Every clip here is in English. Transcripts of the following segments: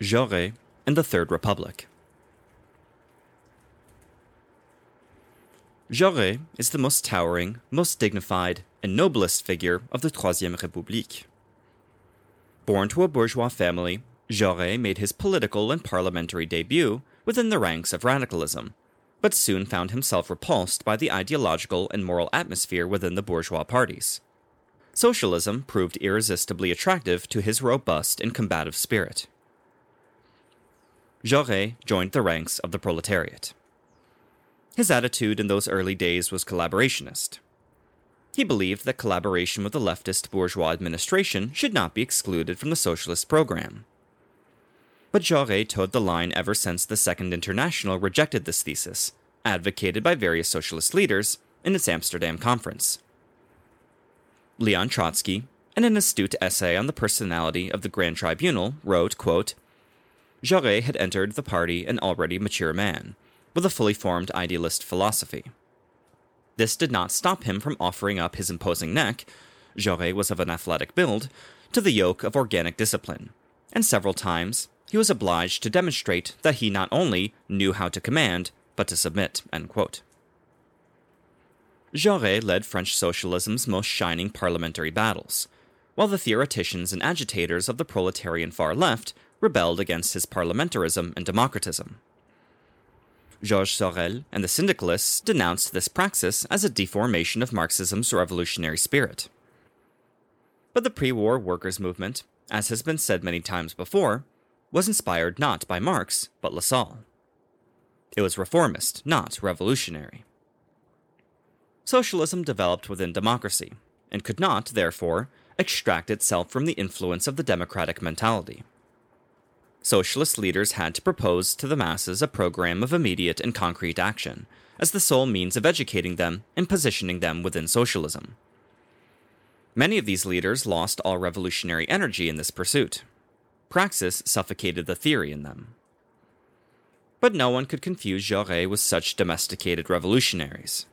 Jaurès and the Third Republic. Jaurès is the most towering, most dignified, and noblest figure of the Troisième République. Born to a bourgeois family, Jaurès made his political and parliamentary debut within the ranks of radicalism, but soon found himself repulsed by the ideological and moral atmosphere within the bourgeois parties. Socialism proved irresistibly attractive to his robust and combative spirit. Jaurès joined the ranks of the proletariat. His attitude in those early days was collaborationist. He believed that collaboration with the leftist bourgeois administration should not be excluded from the socialist program. But Jaurès towed the line ever since the Second International rejected this thesis, advocated by various socialist leaders in its Amsterdam conference. Leon Trotsky, in an astute essay on the personality of the Grand Tribunal, wrote, quote, Jaurès had entered the party an already mature man, with a fully formed idealist philosophy. This did not stop him from offering up his imposing neck Jaurès was of an athletic build to the yoke of organic discipline, and several times he was obliged to demonstrate that he not only knew how to command, but to submit. Jaurès led French socialism's most shining parliamentary battles, while the theoreticians and agitators of the proletarian far left rebelled against his parliamentarism and democratism. Georges Sorel and the syndicalists denounced this praxis as a deformation of Marxism's revolutionary spirit. But the pre war workers' movement, as has been said many times before, was inspired not by Marx, but Lassalle. It was reformist, not revolutionary. Socialism developed within democracy, and could not, therefore, extract itself from the influence of the democratic mentality socialist leaders had to propose to the masses a program of immediate and concrete action, as the sole means of educating them and positioning them within socialism. Many of these leaders lost all revolutionary energy in this pursuit. Praxis suffocated the theory in them. But no one could confuse Jaurès with such domesticated revolutionaries.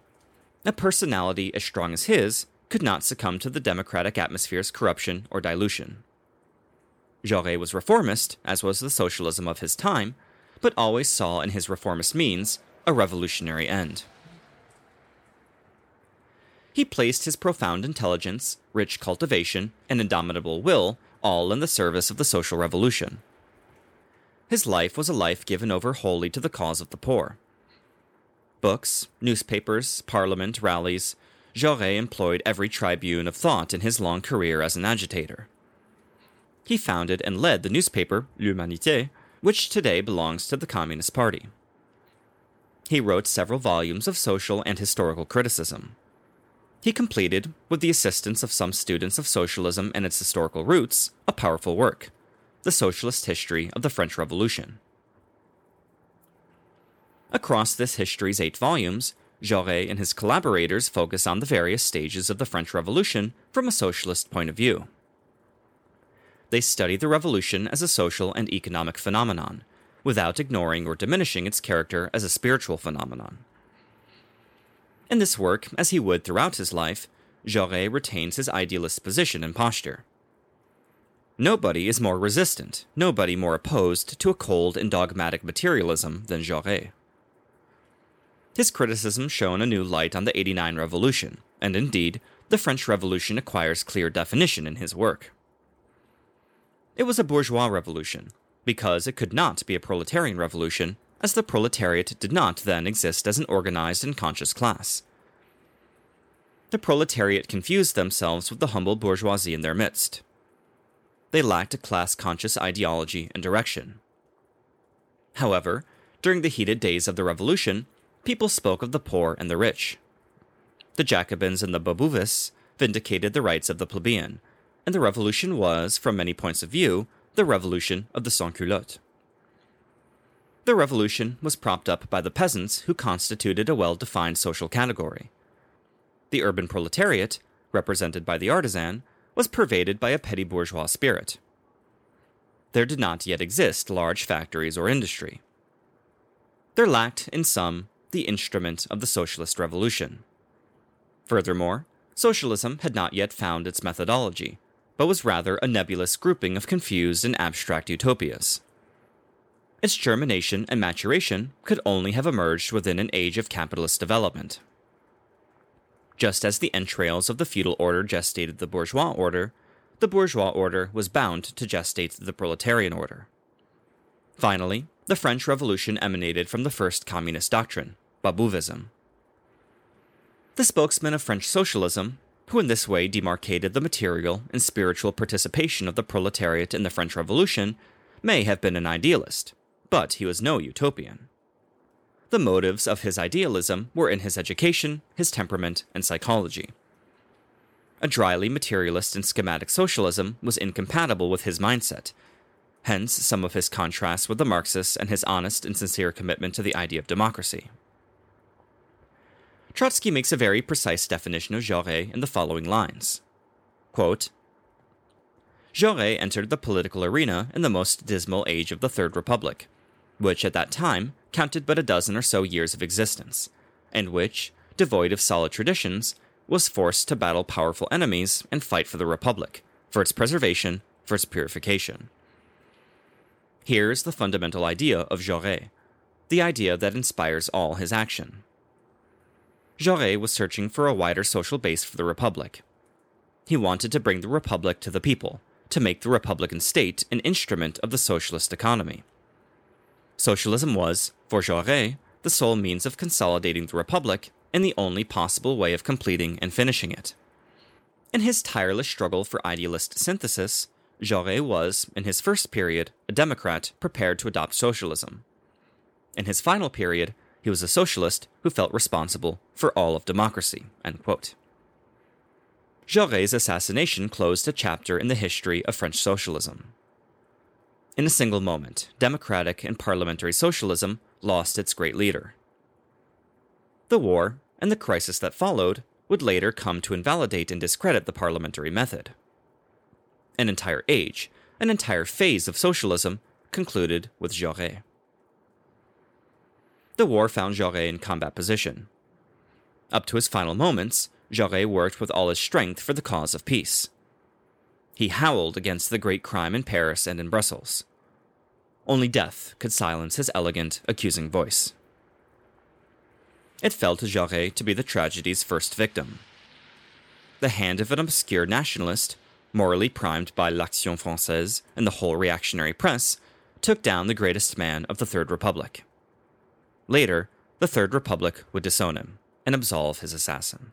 A personality as strong as his could not succumb to the democratic atmosphere's corruption or dilution. Jaurès was reformist, as was the socialism of his time, but always saw in his reformist means a revolutionary end. He placed his profound intelligence, rich cultivation, and indomitable will all in the service of the social revolution. His life was a life given over wholly to the cause of the poor. Books, newspapers, parliament, rallies, Jaurès employed every tribune of thought in his long career as an agitator he founded and led the newspaper L'Humanité, which today belongs to the Communist Party. He wrote several volumes of social and historical criticism. He completed, with the assistance of some students of socialism and its historical roots, a powerful work, The Socialist History of the French Revolution. Across this history's eight volumes, Jaurès and his collaborators focus on the various stages of the French Revolution from a socialist point of view they study the revolution as a social and economic phenomenon, without ignoring or diminishing its character as a spiritual phenomenon. In this work, as he would throughout his life, Jaurès retains his idealist position and posture. Nobody is more resistant, nobody more opposed to a cold and dogmatic materialism than Jaurès. His criticism shone a new light on the 89 Revolution, and indeed, the French Revolution acquires clear definition in his work. It was a bourgeois revolution, because it could not be a proletarian revolution, as the proletariat did not then exist as an organized and conscious class. The proletariat confused themselves with the humble bourgeoisie in their midst. They lacked a class conscious ideology and direction. However, during the heated days of the revolution, people spoke of the poor and the rich. The Jacobins and the Babouvists vindicated the rights of the plebeian, and the revolution was, from many points of view, the revolution of the sans-culottes. The revolution was propped up by the peasants who constituted a well defined social category. The urban proletariat, represented by the artisan, was pervaded by a petty bourgeois spirit. There did not yet exist large factories or industry. There lacked, in sum, the instrument of the socialist revolution. Furthermore, socialism had not yet found its methodology, but was rather a nebulous grouping of confused and abstract utopias. its germination and maturation could only have emerged within an age of capitalist development. Just as the entrails of the feudal order gestated the bourgeois order, the bourgeois order was bound to gestate the proletarian order. Finally, the French Revolution emanated from the first communist doctrine, Babouvism. The spokesman of French socialism, who in this way demarcated the material and spiritual participation of the proletariat in the French Revolution, may have been an idealist, but he was no utopian. The motives of his idealism were in his education, his temperament, and psychology. A dryly materialist and schematic socialism was incompatible with his mindset, hence some of his contrasts with the Marxists and his honest and sincere commitment to the idea of democracy. Trotsky makes a very precise definition of Jaurès in the following lines Quote, Jaurès entered the political arena in the most dismal age of the Third Republic, which at that time counted but a dozen or so years of existence, and which, devoid of solid traditions, was forced to battle powerful enemies and fight for the Republic, for its preservation, for its purification. Here is the fundamental idea of Jaurès, the idea that inspires all his action. Jaurès was searching for a wider social base for the Republic. He wanted to bring the Republic to the people, to make the Republican state an instrument of the socialist economy. Socialism was, for Jaurès, the sole means of consolidating the Republic and the only possible way of completing and finishing it. In his tireless struggle for idealist synthesis, Jaurès was, in his first period, a Democrat prepared to adopt socialism. In his final period, he was a socialist who felt responsible for all of democracy. Jaurès' assassination closed a chapter in the history of French socialism. In a single moment, democratic and parliamentary socialism lost its great leader. The war, and the crisis that followed, would later come to invalidate and discredit the parliamentary method. An entire age, an entire phase of socialism, concluded with Jaurès. The war found Jaurès in combat position. Up to his final moments, Jaurès worked with all his strength for the cause of peace. He howled against the great crime in Paris and in Brussels. Only death could silence his elegant, accusing voice. It fell to Jaurès to be the tragedy's first victim. The hand of an obscure nationalist, morally primed by l'Action Française and the whole reactionary press, took down the greatest man of the Third Republic. Later, the Third Republic would disown him and absolve his assassin.